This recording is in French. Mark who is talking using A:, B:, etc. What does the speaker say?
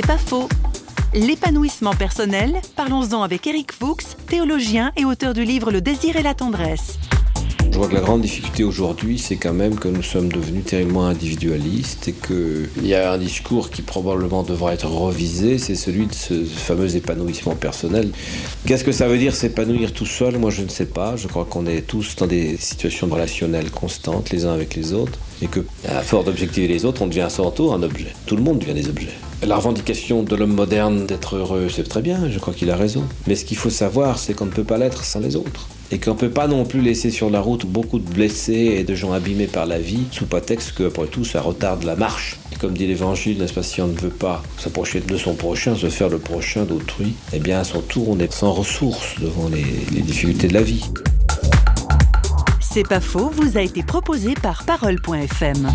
A: C'est pas faux. L'épanouissement personnel, parlons-en avec Eric Fuchs, théologien et auteur du livre Le désir et la tendresse.
B: Je vois que la grande difficulté aujourd'hui, c'est quand même que nous sommes devenus terriblement individualistes et qu'il y a un discours qui probablement devra être revisé, c'est celui de ce fameux épanouissement personnel. Qu'est-ce que ça veut dire s'épanouir tout seul? Moi, je ne sais pas. Je crois qu'on est tous dans des situations relationnelles constantes les uns avec les autres et que, à force d'objectiver les autres, on devient à son tour un objet. Tout le monde devient des objets. La revendication de l'homme moderne d'être heureux, c'est très bien, je crois qu'il a raison. Mais ce qu'il faut savoir, c'est qu'on ne peut pas l'être sans les autres. Et qu'on ne peut pas non plus laisser sur la route beaucoup de blessés et de gens abîmés par la vie, sous prétexte que, après tout, ça retarde la marche. Comme dit l'évangile, n'est-ce pas, si on ne veut pas s'approcher de son prochain, se faire le prochain d'autrui, eh bien, à son tour, on est sans ressources devant les, les difficultés de la vie.
A: C'est pas faux, vous a été proposé par Parole.fm.